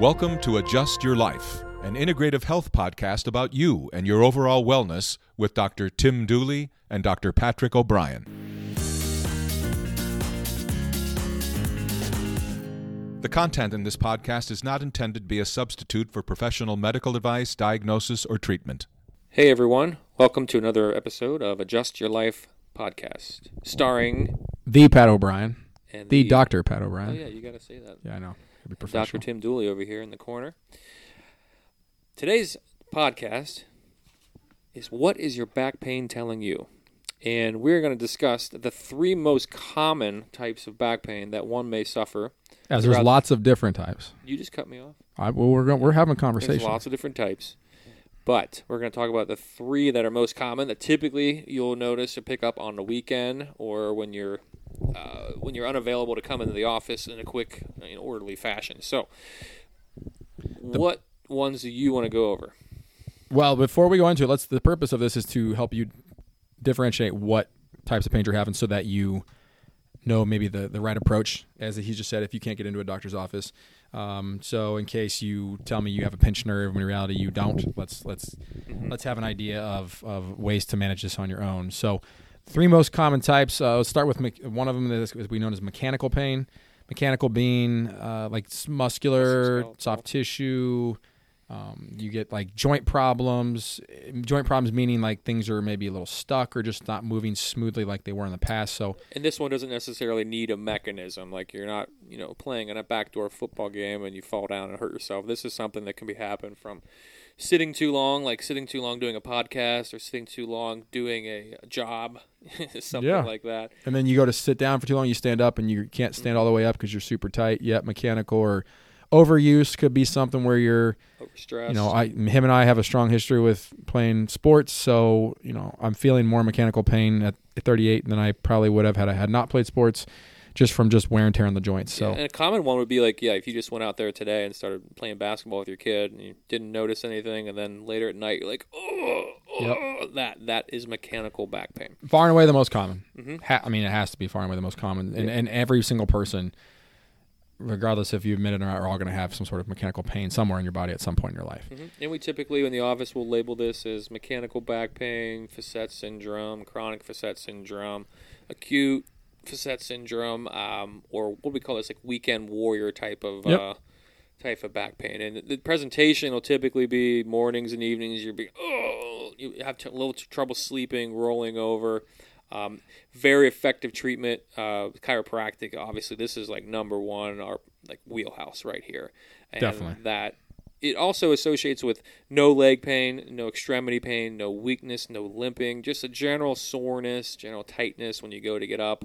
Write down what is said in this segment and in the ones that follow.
Welcome to Adjust Your Life, an integrative health podcast about you and your overall wellness with Dr. Tim Dooley and Dr. Patrick O'Brien. The content in this podcast is not intended to be a substitute for professional medical advice, diagnosis, or treatment. Hey everyone, welcome to another episode of Adjust Your Life podcast, starring The Pat O'Brien. and The Dr. Pat O'Brien. Oh yeah, you got to say that. Yeah, I know. Be Dr. Tim Dooley over here in the corner. Today's podcast is what is your back pain telling you? And we're going to discuss the three most common types of back pain that one may suffer. As there's lots of different types. You just cut me off. I, well, we're going, we're having a There's conversation. lots of different types. But we're going to talk about the three that are most common that typically you'll notice or pick up on the weekend or when you're uh, when you're unavailable to come into the office in a quick, you know, orderly fashion. So, what ones do you want to go over? Well, before we go into it, let's. The purpose of this is to help you differentiate what types of pain you're having, so that you know maybe the the right approach. As he just said, if you can't get into a doctor's office, um, so in case you tell me you have a pinched nerve, when in reality you don't, let's let's let's have an idea of of ways to manage this on your own. So, three most common types. Uh, let's start with me- one of them is is we known as mechanical pain. Mechanical being uh, like muscular, soft tissue. Um, you get like joint problems. Joint problems meaning like things are maybe a little stuck or just not moving smoothly like they were in the past. So And this one doesn't necessarily need a mechanism. Like you're not, you know, playing in a backdoor football game and you fall down and hurt yourself. This is something that can be happen from sitting too long, like sitting too long doing a podcast or sitting too long doing a, a job, something Yeah. like that. and then you go to sit down for too long, you stand up and you can't stand all the way up because you're super tight. Yet mechanical or overuse could be something where you're Overstressed. you know I him and I have a strong history with playing sports, so you know I'm feeling more mechanical pain at 38 than I probably would have had I had not played sports, just from just wear and tear on the joints. So Yeah, and a common one would be like, yeah, if you just went out there today and started playing basketball with your kid and you didn't notice anything, and then later at night you're like, oh, oh that that is mechanical back pain. far and away the most common. Mhm. Ha- I mean, it has to be far and away the most common, and Yeah. and every single person, regardless if you admit it or not, are all going to have some sort of mechanical pain somewhere in your body at some point in your life. hmm And we typically in the office will label this as mechanical back pain, facet syndrome, chronic facet syndrome, acute facet syndrome, um, or what we call this like weekend warrior type of Yep. uh, type of back pain. And the presentation will typically be mornings and evenings. You'll be oh, you have t- a little t- trouble sleeping, rolling over. Um, very effective treatment. Uh, chiropractic, obviously, this is like number one, our like wheelhouse right here. And Definitely. That it also associates with no leg pain, no extremity pain, no weakness, no limping, just a general soreness, general tightness when you go to get up.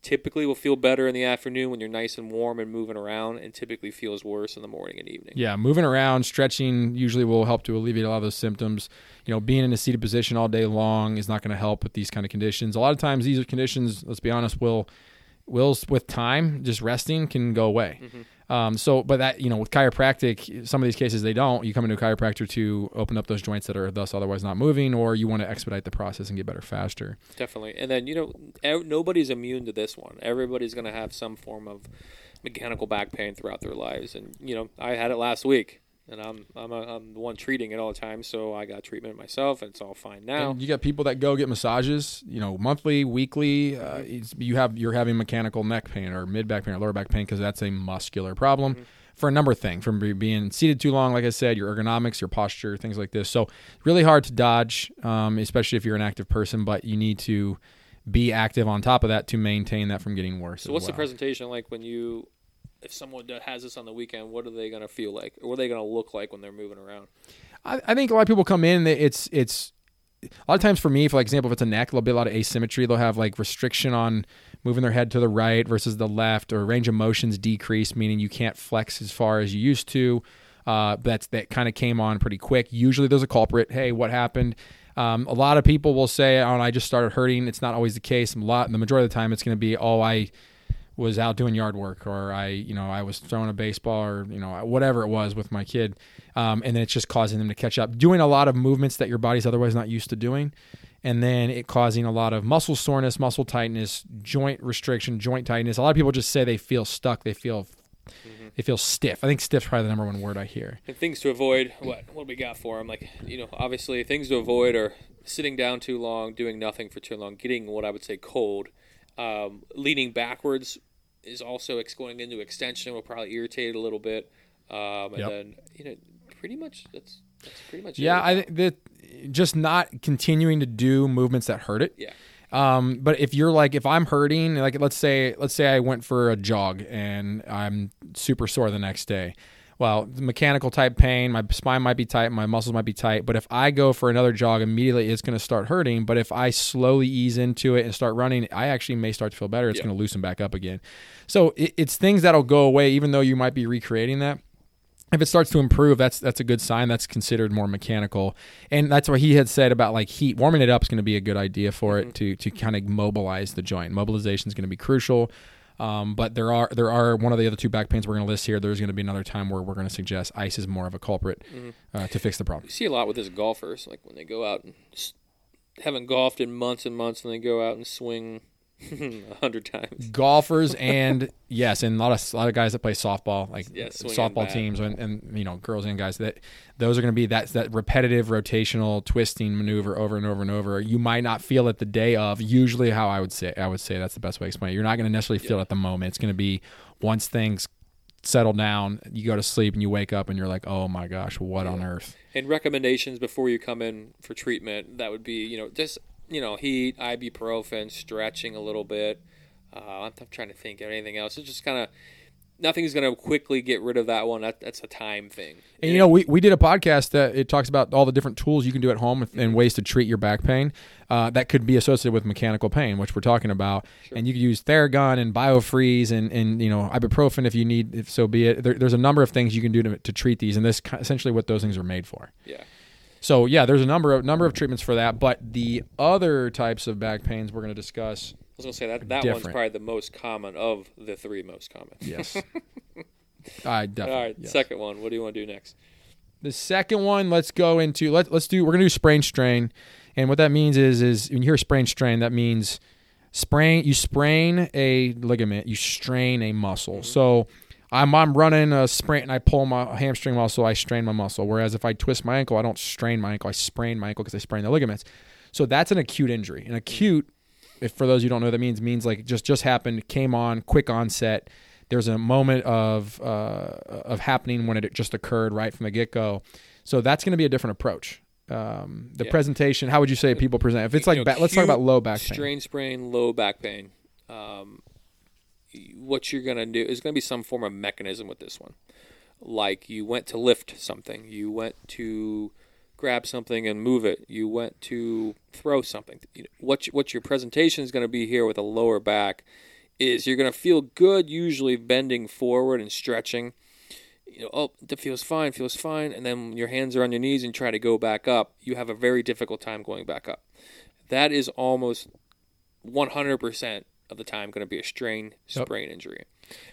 Typically, will feel better in the afternoon when you're nice and warm and moving around, and typically feels worse in the morning and evening. Yeah, moving around, stretching usually will help to alleviate a lot of those symptoms. You know, being in a seated position all day long is not going to help with these kind of conditions. A lot of times, these are conditions. Let's be honest, will will with time, just resting can go away. Um, so, but that you know, with chiropractic, some of these cases they don't. You come into a chiropractor to open up those joints that are thus otherwise not moving, or you want to expedite the process and get better faster. Definitely. And then, you know, nobody's immune to this one. Everybody's going to have some form of mechanical back pain throughout their lives. And, you know, I had it last week. And I'm I'm, a, I'm the one treating it all the time, so I got treatment myself, and it's all fine now. And you got people that go get massages, you know, monthly, weekly. Uh, you have you're having mechanical neck pain or mid back pain or lower back pain because that's a muscular problem for a number of things, from being seated too long, like I said, your ergonomics, your posture, things like this. So really hard to dodge, um, especially if you're an active person. But you need to be active on top of that to maintain that from getting worse. So what's the presentation like when you, if someone has this on the weekend, what are they going to feel like? Or what are they going to look like when they're moving around? I, I think a lot of people come in. It's it's a lot of times for me, for example, if it's a neck, there'll be a lot of asymmetry. They'll have like restriction on moving their head to the right versus the left, or range of motions decreased, meaning you can't flex as far as you used to. Uh, that's that kind of came on pretty quick. Usually, there's a culprit. Hey, what happened? Um, a lot of people will say, "Oh, I just started hurting." It's not always the case. A lot, the majority of the time, it's going to be, "Oh, I." was out doing yard work or I, you know, I was throwing a baseball or, you know, whatever it was with my kid. Um, and then it's just causing them to catch up, doing a lot of movements that your body's otherwise not used to doing. And then it causing a lot of muscle soreness, muscle tightness, joint restriction, joint tightness. A lot of people just say they feel stuck. They feel They feel stiff. I think stiff's probably the number one word I hear. And things to avoid. What what do we got for them? Like you know, obviously things to avoid are sitting down too long, doing nothing for too long, getting what I would say cold, um, leaning backwards is also ex- going into extension will probably irritate it a little bit, um, and Yep. then you know, pretty much that's that's pretty much Yeah. I think that just not continuing to do movements that hurt it. yeah. Um, but if you're like, if I'm hurting, like let's say, let's say I went for a jog and I'm super sore the next day. Well, the mechanical type pain, my spine might be tight, my muscles might be tight. But if I go for another jog, immediately it's going to start hurting. But if I slowly ease into it and start running, I actually may start to feel better. It's Yeah. going to loosen back up again. So it, it's things that'll go away, even though you might be recreating that if it starts to improve, that's that's a good sign. That's considered more mechanical, and that's what he had said about like heat. Warming it up is going to be a good idea for it mm-hmm. to to kind of mobilize the joint. Mobilization is going to be crucial. Um, but there are there are one of the other two back pains we're going to list here. There's going to be another time where we're going to suggest ice is more of a culprit uh, to fix the problem. You see a lot with this golfers, like when they go out and haven't golfed in months and months, and they go out and swing a hundred times. golfers and yes, and a lot of a lot of guys that play softball, like Yeah, softball teams, and, and you know girls and guys that those are going to be that that repetitive rotational twisting maneuver over and over and over. You might not feel it the day of. Usually, how I would say I would say that's the best way to explain it. You're not going to necessarily feel it at the moment. It's going to be once things settle down, you go to sleep and you wake up and you're like, oh my gosh, what on earth? And recommendations before you come in for treatment that would be, you know, just you know, heat, ibuprofen, stretching a little bit. Uh, I'm, trying to think of anything else. It's just kind of nothing's going to quickly get rid of that one. That, that's a time thing. And you know, we, we did a podcast that it talks about all the different tools you can do at home and ways to treat your back pain uh, that could be associated with mechanical pain, which we're talking about. And you could use Theragun and BioFreeze and, and you know ibuprofen if you need, if so be it. There, there's a number of things you can do to, to treat these, and this essentially what those things are made for. yeah. So yeah, there's a number of number of treatments for that. But the other types of back pains we're going to discuss. I was going to say that that one's probably the most common of the three most common. Yes, I definitely. All right, yes. second one. What do you want to do next? The second one, let's go into let let's do we're gonna do sprain strain, and what that means is is when you hear sprain strain, that means sprain you sprain a ligament, you strain a muscle. Mm-hmm. So I'm I'm running a sprint and I pull my hamstring muscle, I strain my muscle. Whereas if I twist my ankle, I don't strain my ankle, I sprain my ankle because I sprain the ligaments. So that's an acute injury. An acute, if for those you don't know, what that means means like just just happened, came on, quick onset. There's a moment of uh, of happening when it just occurred right from the get go. So that's going to be a different approach. Um, the Yeah. president, how would you say people present? If it's like, You know, let's talk about low back pain. strain, sprain, low back pain. Um, what you're gonna do is gonna be some form of mechanism with this one. Like you went to lift something, you went to grab something and move it, you went to throw something. You What what your presentation is gonna be here with a lower back is you're gonna feel good usually bending forward and stretching. You know, oh, that feels fine, feels fine, and then your hands are on your knees and try to go back up. You have a very difficult time going back up. That is almost 100% of the time going to be a strain sprain injury.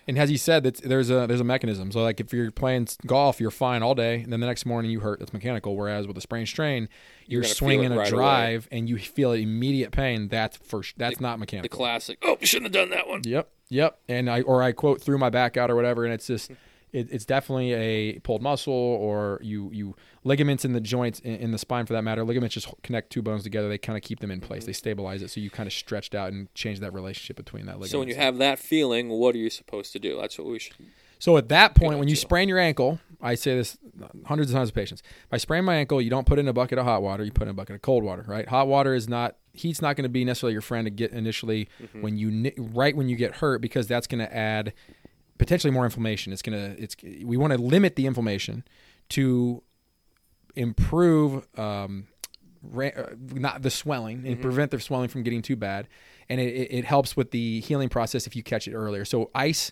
And as he said, that there's a there's a mechanism. So like if you're playing golf, you're fine all day, and then the next morning you hurt. That's mechanical. Whereas with a sprain strain, you're, feel swinging a right away. drive and you feel immediate pain. That's for that's not The mechanical. classic, oh, we shouldn't have done that one. Yep, yep. And I or I quote threw my back out or whatever, and it's just it, it's definitely a pulled muscle or you you ligaments in the joints in, in the spine for that matter. Ligaments just connect two bones together. They kind of keep them in place. They stabilize it, so you kind of stretched out and change that relationship between that ligament. So when you have that feeling, what are you supposed to do? That's what we should. So at that point, when you sprain your ankle, I say this hundreds and hundreds of patients. If I sprain my ankle, you don't put in a bucket of hot water. You put in a bucket of cold water, right? Hot water is not heat's not going to be necessarily your friend to get initially mm-hmm. when you right when you get hurt because that's going to add potentially more inflammation. It's going to it's we want to limit the inflammation to improve um, ra- uh, not the swelling and prevent the swelling from getting too bad, and it, it, it helps with the healing process if you catch it earlier. So ice.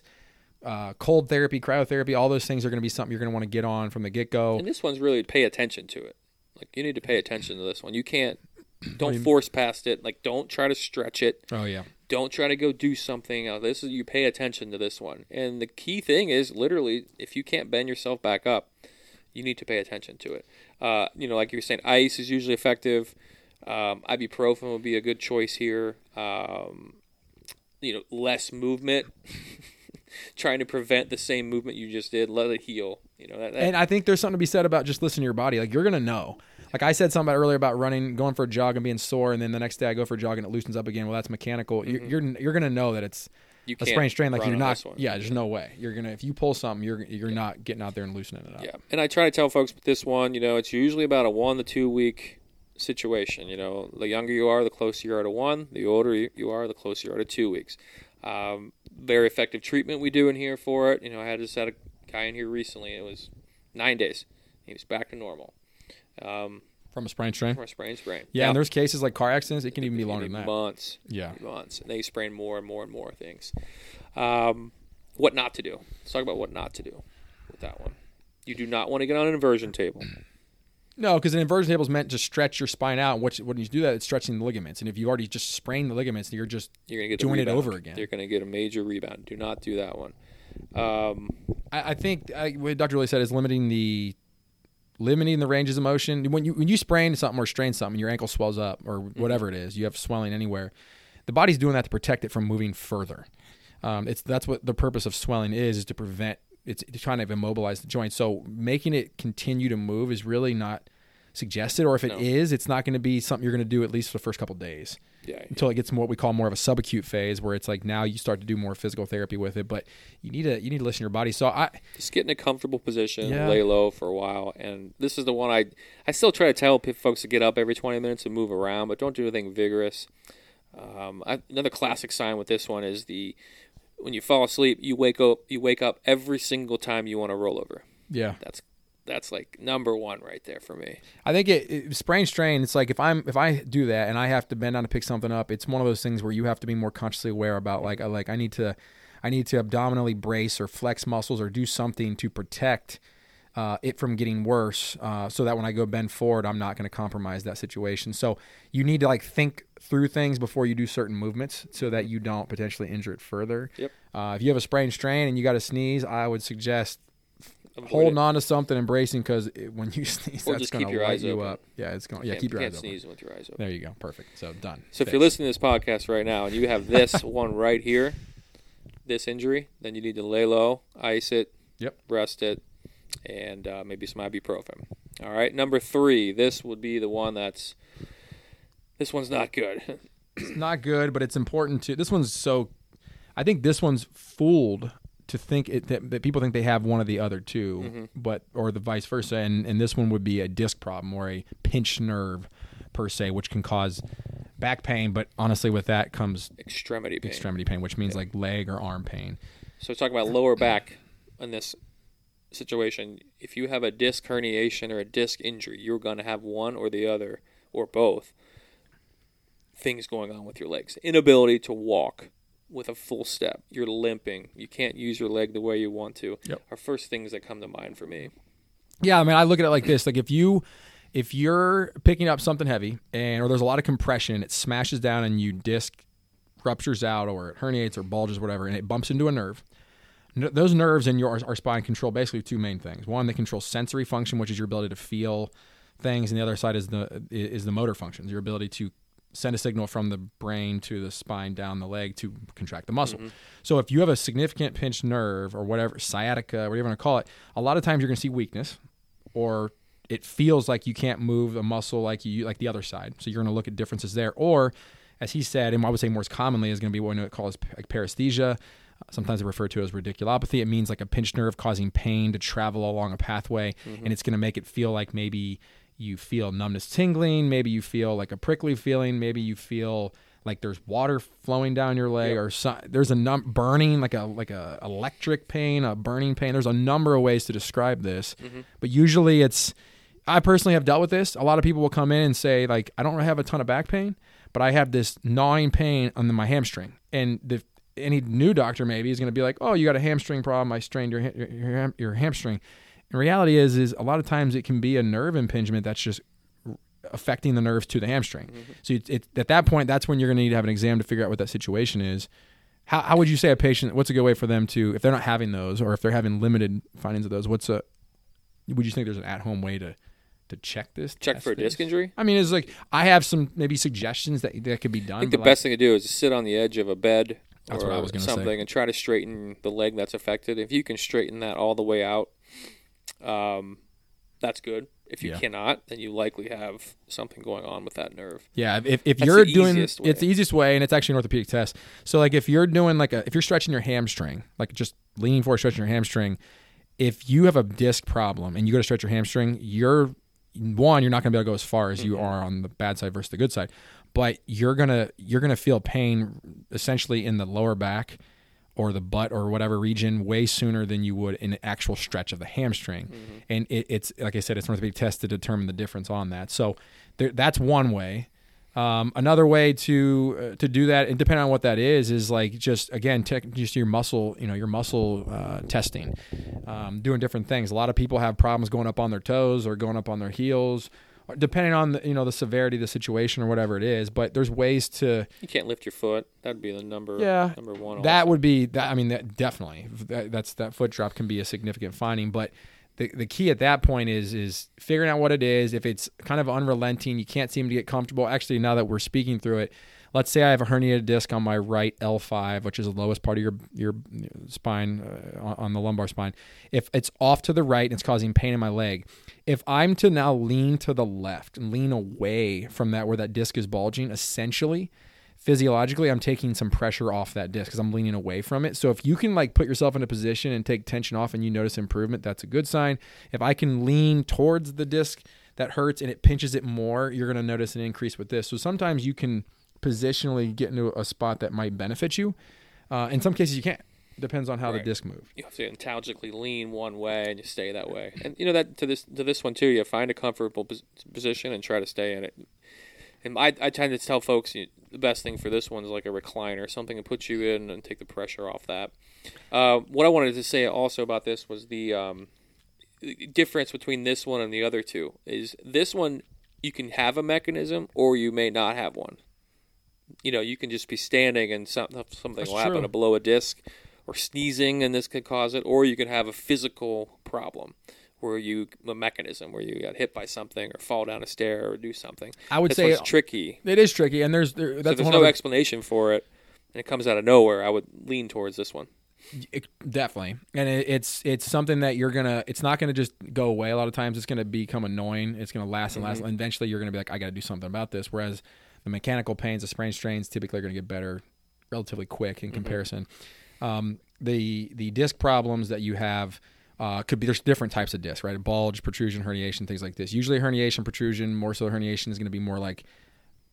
Uh, cold therapy, cryotherapy, all those things are going to be something you're going to want to get on from the get go. And this one's really pay attention to it. Like you need to pay attention to this one. You can't. Don't force past it. Like don't try to stretch it. Oh yeah, Don't try to go do something. else. This is you pay attention to this one. And the key thing is literally if you can't bend yourself back up, you need to pay attention to it. Uh, you know, like you were saying, ice is usually effective. Um, ibuprofen would be a good choice here. Um, you know, less movement. trying to prevent the same movement you just did. Let it heal. You know that. that And I think there's something to be said about just listening to your body. Like you're gonna know. Like I said something about earlier about running, going for a jog and being sore, and then the next day I go for a jog and it loosens up again. Well, that's mechanical. You're, you're you're gonna know that it's you a sprain strain. Like you're not. one. Yeah, there's no way you're gonna. If you pull something, you're you're not getting out there and loosening it up. Yeah, and I try to tell folks with this one, you know, it's usually about a one to two week situation. You know, the younger you are, the closer you are to one. The older you are, the closer you are to two weeks. Um, very effective treatment we do in here for it. You know, I had just had a guy in here recently. and It was nine days. He was back to normal. Um, From a sprain strain. from a sprain sprain. Yeah, Now, and there's cases like car accidents. It can even be longer than that. Months. Yeah. months, and they sprain more and more and more things. Um, what not to do? Let's talk about what not to do with that one. You do not want to get on an inversion table. No, because an inversion table is meant to stretch your spine out. And what, when you do that, it's stretching the ligaments. And if you already just sprained the ligaments, you're just You're gonna get Doing it over again. You're gonna get a major rebound. Do not do that one. Um, I, I think I, what Dr. Dooley said is limiting the limiting the ranges of motion. When you when you sprain something or strain something, your ankle swells up or whatever it is, you have swelling anywhere. The body's doing that to protect it from moving further. Um, it's that's what the purpose of swelling is is to prevent it's, trying to immobilize the joint. So making it continue to move is really not suggested, or if it is, No. it's not going to be something you're going to do at least for the first couple days yeah, until it gets more what we call more of a subacute phase where it's like now you start to do more physical therapy with it but you need to you need to listen to your body so i just get in a comfortable position, Yeah. lay low for a while, and this is the one I I still try to tell folks to get up every 20 minutes and move around, but don't do anything vigorous. Um, I, another classic sign with this one is the when you fall asleep, you wake up you wake up every single time you want to roll over. yeah That's that's like number one right there for me. i think it, it sprain strain it's like if i'm if i do that and i have to bend down to pick something up it's one of those things where you have to be more consciously aware about like I like i need to i need to abdominally brace or flex muscles or do something to protect uh, it from getting worse uh, so that when i go bend forward i'm not going to compromise that situation so you need to like think through things before you do certain movements so that you don't potentially injure it further Yep. uh, if you have a sprain strain and you got to sneeze i would suggest Avoid holding it. on to something and bracing because when you sneeze, Or that's just going keep to your light eyes you open. up. Yeah, it's going. Yeah, keep your can't eyes open. sneeze with your eyes open. There you go. Perfect. So done. So if you're listening to this podcast right now and you have this one right here, this injury, then you need to lay low, ice it, Yep. rest it, and uh, maybe some ibuprofen. All right, number three. This would be the one that's. This one's not good. it's not good, but it's important to. This one's so. I think this one's fooled to think it, that, that people think they have one of the other 2 Mm-hmm. but or the vice versa, and and this one would be a disc problem or a pinched nerve, per se, which can cause back pain. But honestly, with that comes Extremity pain. extremity pain, which means like leg or arm pain. So talking about lower back in this situation, if you have a disc herniation or a disc injury, you're going to have one or the other or both things going on with your legs. Inability to walk with a full step. You're limping. You can't use your leg the way you want to. Yep. Are first things that come to mind for me. Yeah, I mean, I look at it like this: like if you if you're picking up something heavy and or there's a lot of compression, it smashes down and you disc ruptures out or it herniates or bulges, whatever, and it bumps into a nerve. N- those nerves in your our spine control basically two main things. One, they control sensory function, which is your ability to feel things, and the other side is the is the motor functions, your ability to send a signal from the brain to the spine down the leg to contract the muscle. Mm-hmm. So if you have a significant pinched nerve or whatever sciatica, whatever you want to call it, a lot of times you're going to see weakness or it feels like you can't move a muscle like you like the other side. So you're going to look at differences there. Or, as he said, and I would say more commonly is going to be what we call as paresthesia. Sometimes they refer to as radiculopathy. It means like a pinched nerve causing pain to travel along a pathway, mm-hmm. and it's going to make it feel like maybe you feel numbness tingling, maybe you feel like a prickly feeling, maybe you feel like there's water flowing down your leg, Yep. or so, there's a num- burning like a like a electric pain, a burning pain. There's a number of ways to describe this, mm-hmm. but usually it's. I personally have dealt with this. A lot of people will come in and say like, I don't have a ton of back pain, but I have this gnawing pain on my hamstring, and the any new doctor maybe is going to be like, oh, you got a hamstring problem. I strained your your, your, your hamstring. And reality is, is a lot of times it can be a nerve impingement that's just affecting the nerves to the hamstring. Mm-hmm. So it, it, at that point, that's when you're going to need to have an exam to figure out what that situation is. How, how would you say a patient? What's a good way for them to, if they're not having those, or if they're having limited findings of those? What's a would you think there's an at-home way to to check this? Check for a this? disc injury. I mean, it's like I have some maybe suggestions that that could be done. I think the like- best thing to do is to sit on the edge of a bed That's or what I was gonna say. something, and try to straighten the leg that's affected. If you can straighten that all the way out, um, that's good. If you Yeah. cannot, then you likely have something going on with that nerve. Yeah, if, if That's you're doing it's the easiest way, and it's actually an orthopedic test. So like if you're doing like a if you're stretching your hamstring, like just leaning forward, stretching your hamstring, if you have a disc problem and you go to stretch your hamstring, you're one, you're not gonna be able to go as far as Mm-hmm. you are on the bad side versus the good side. But you're gonna you're gonna feel pain essentially in the lower back or the butt or whatever region way sooner than you would an actual stretch of the hamstring. Mm-hmm. And it, it's like I said, it's an orthopedic test to determine the difference on that. So there, that's one way. Um, another way to uh, to do that, and depending on what that is, is like just again, tech, just your muscle, you know, your muscle uh, testing, um, doing different things. A lot of people have problems going up on their toes or going up on their heels, depending on the you know the severity of the situation or whatever it is. But there's ways to You can't lift your foot. That'd be the number. Yeah, number one. that also. would be that. I mean, that definitely that, that's that foot drop can be a significant finding, but the the key at that point is is figuring out what it is. If it's kind of unrelenting, you can't seem to get comfortable. Actually, now that we're speaking through it, let's say I have a herniated disc on my right L5, which is the lowest part of your your spine uh, on- the lumbar spine. If it's off to the right and it's causing pain in my leg, if I'm to now lean to the left and lean away from that where that disc is bulging, essentially physiologically i'm taking some pressure off that disc because i'm leaning away from it. So if you can like put yourself in a position and take tension off and you notice improvement that's a good sign. If i can lean towards the disc that hurts and it pinches it more you're going to notice an increase with this. So sometimes you can positionally get into a spot that might benefit you uh, in some cases you can't depends on how Right. the disc moves you have to intelligently lean one way and you stay that way. And you know that to this to this one too, you find a comfortable pos- position and try to stay in it. And I, I tend to tell folks you, the best thing for this one is like a recliner, something to put you in and take the pressure off that. Uh, what I wanted to say also about this was the um, the difference between this one and the other two is this one you can have a mechanism or you may not have one. You know, you can just be standing and something something That's will happen to blow a disc or sneezing and this could cause it or you could have a physical problem where you a mechanism where you got hit by something or fall down a stair or do something. i would This say one's tricky. it is tricky and there's there, So that's there's one no other- explanation for it and it comes out of nowhere. I would lean towards this one. It- definitely and it, it's it's something that you're gonna it's not gonna just go away a lot of times it's gonna become annoying it's gonna last and last mm-hmm. and eventually you're gonna be like i gotta do something about this whereas the mechanical pains the sprain strains typically are gonna get better relatively quick in comparison um, the the disc problems that you have uh, could be there's different types of disc right A bulge protrusion herniation things like this usually herniation protrusion more so herniation is going to be more like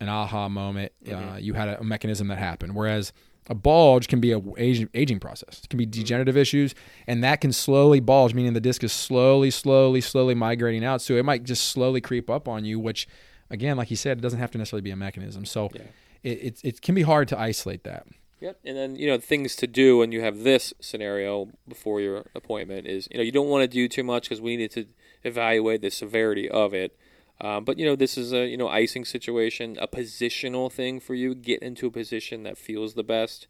an aha moment. Uh, you had a, a mechanism that happened. Whereas a bulge can be a aging, aging process. It can be degenerative issues, and that can slowly bulge, meaning the disc is slowly, slowly, slowly migrating out. So it might just slowly creep up on you. Which, again, like you said, it doesn't have to necessarily be a mechanism. So Yeah. it, it it can be hard to isolate that. Yep. And then, you know, things to do when you have this scenario before your appointment is, you know, you don't want to do too much because we need to evaluate the severity of it. Um, but, you know, this is a, you know, icing situation, a positional thing for you. Get into a position that feels the best.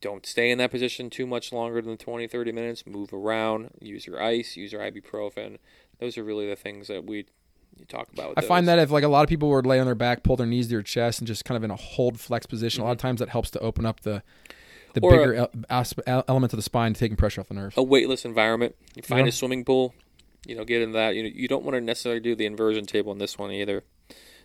Don't stay in that position too much longer than 20, 30 minutes. Move around. Use your ice. Use your ibuprofen. Those are really the things that we talk about. I find that if like a lot of people would lay on their back, pull their knees to their chest, and just kind of in a hold flex position, a lot of mm-hmm. times that helps to open up the the Or bigger el- asp- el- element of the spine, taking pressure off the nerves. a weightless environment. You find Yeah. a swimming pool, you know, get in that. You you don't want to necessarily do the inversion table in this one either.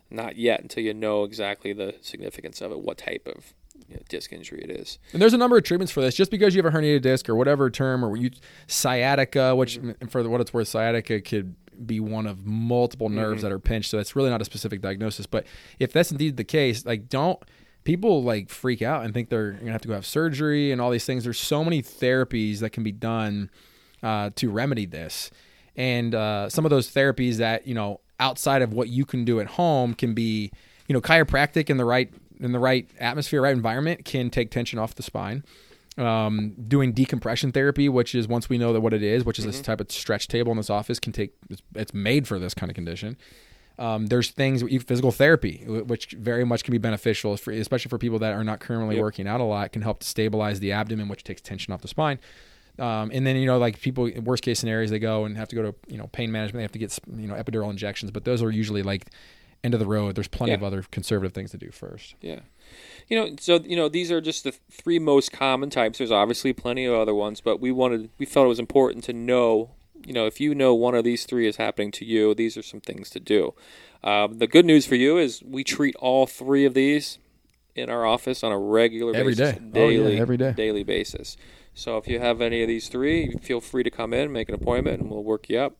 Not yet until you know exactly the significance of it, what type of you know, disc injury it is. And there's a number of treatments for this. Just because you have a herniated disc or whatever term, or you sciatica, which mm-hmm. for what it's worth, sciatica could be one of multiple nerves that are pinched. So it's really not a specific diagnosis. But if that's indeed the case, like don't people like freak out and think they're gonna have to go have surgery and all these things. There's so many therapies that can be done uh, to remedy this, and uh, some of those therapies that you know outside of what you can do at home can be you know chiropractic in the right in the right atmosphere, right environment can take tension off the spine. Um, doing decompression therapy, which is once we know that what it is, which is this type of stretch table in this office, can take. It's, it's made for this kind of condition. Um, there's things physical therapy, which very much can be beneficial, for, especially for people that are not currently Yep. working out a lot. Can help to stabilize the abdomen, which takes tension off the spine. Um, and then you know, like people, worst case scenarios, they go and have to go to you know pain management. They have to get you know epidural injections, but those are usually like end of the road. There's plenty Yeah. of other conservative things to do first. Yeah. You know, so you know, these are just the three most common types. There's obviously plenty of other ones, but we wanted we felt it was important to know, you know, if you know one of these three is happening to you, these are some things to do. Um, the good news for you is we treat all three of these in our office on a regular Every basis, day. Oh, yeah, daily, every day. daily basis. So if you have any of these three, feel free to come in, make an appointment, and we'll work you up.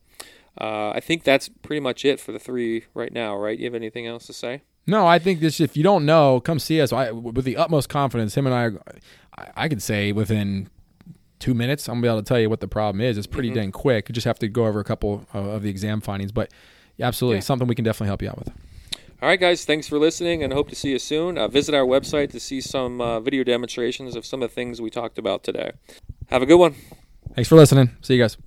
Uh, I think that's pretty much it for the three right now, right? You have anything else to say? No, I think this. If you don't know, come see us. I, with the utmost confidence, him and I, I, I could say within two minutes, I'm gonna be able to tell you what the problem is. It's pretty Mhm. dang quick. You just have to go over a couple of, of the exam findings, but absolutely Yeah. something we can definitely help you out with. All right, guys, thanks for listening and hope to see you soon. Uh, visit our website to see some uh, video demonstrations of some of the things we talked about today. Have a good one. Thanks for listening. See you guys.